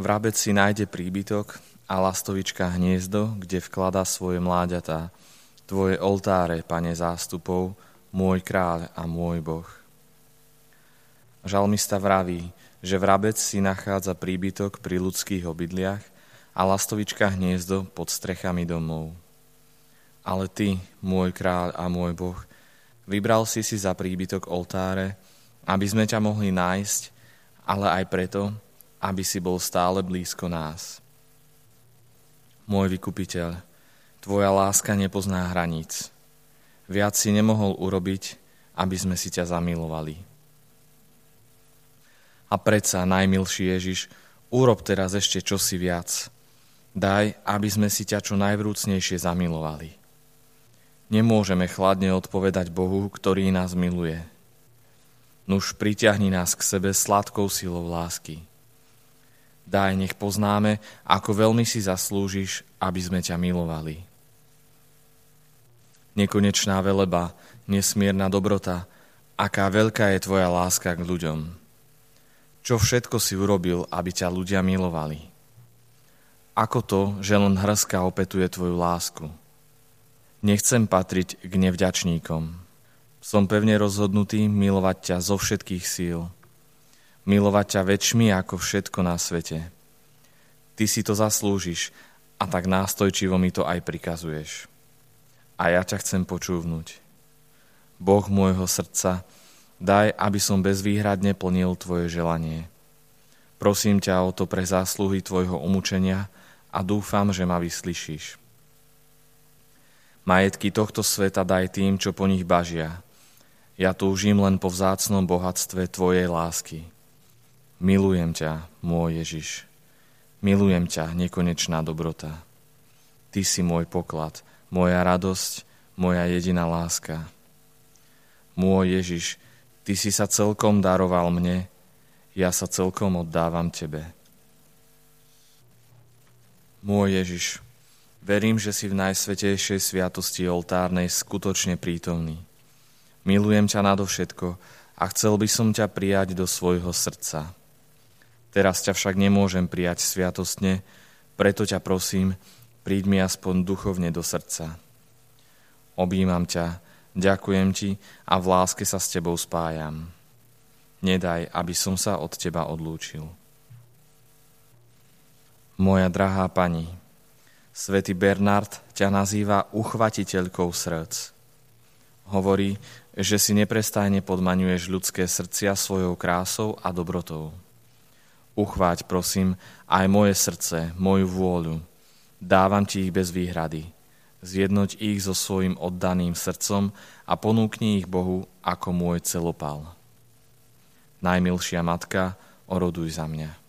Vrabec si nájde príbytok a lastovička hniezdo, kde vklada svoje mláďatá. Tvoje oltáre, pane zástupov, môj kráľ a môj boh. Žalmista vraví, že vrabec si nachádza príbytok pri ľudských obydliach a lastovička hniezdo pod strechami domov. Ale ty, môj kráľ a môj boh, vybral si si za príbytok oltáre, aby sme ťa mohli nájsť, ale aj preto, aby si bol stále blízko nás. Môj vykupiteľ, tvoja láska nepozná hraníc. Viac si nemohol urobiť, aby sme si ťa zamilovali. A predsa, najmilší Ježiš, urob teraz ešte čosi viac. Daj, aby sme si ťa čo najvrúcnejšie zamilovali. Nemôžeme chladne odpovedať Bohu, ktorý nás miluje. Nuž priťahni nás k sebe sladkou silou lásky. Daj, nech poznáme, ako veľmi si zaslúžiš, aby sme ťa milovali. Nekonečná veleba, nesmierna dobrota, aká veľká je tvoja láska k ľuďom. Čo všetko si urobil, aby ťa ľudia milovali? Ako to, že len hrska opetuje tvoju lásku? Nechcem patriť k nevďačníkom. Som pevne rozhodnutý milovať ťa zo všetkých síl – milovať ťa väčšmi ako všetko na svete. Ty si to zaslúžiš a tak nástojčivo mi to aj prikazuješ. A ja ťa chcem počúvnuť. Boh môjho srdca, daj, aby som bezvýhradne plnil tvoje želanie. Prosím ťa o to pre zásluhy tvojho umúčenia a dúfam, že ma vyslyšíš. Majetky tohto sveta daj tým, čo po nich bažia. Ja túžim len po vzácnom bohatstve tvojej lásky. Milujem ťa, môj Ježiš. Milujem ťa, nekonečná dobrota. Ty si môj poklad, moja radosť, moja jediná láska. Môj Ježiš, Ty si sa celkom daroval mne, ja sa celkom oddávam Tebe. Môj Ježiš, verím, že si v najsvetejšej sviatosti oltárnej skutočne prítomný. Milujem ťa nadovšetko a chcel by som ťa prijať do svojho srdca. Teraz ťa však nemôžem prijať sviatostne, preto ťa prosím, príď mi aspoň duchovne do srdca. Objímam ťa, ďakujem ti a v láske sa s tebou spájam. Nedaj, aby som sa od teba odlúčil. Moja drahá pani, svätý Bernard ťa nazýva uchvatiteľkou srdc. Hovorí, že si neprestajne podmaňuješ ľudské srdcia svojou krásou a dobrotou. Uchváť, prosím, aj moje srdce, moju vôľu. Dávam ti ich bez výhrady. Zjednoť ich so svojim oddaným srdcom a ponúkni ich Bohu ako môj celopal. Najmilšia matka, oroduj za mňa.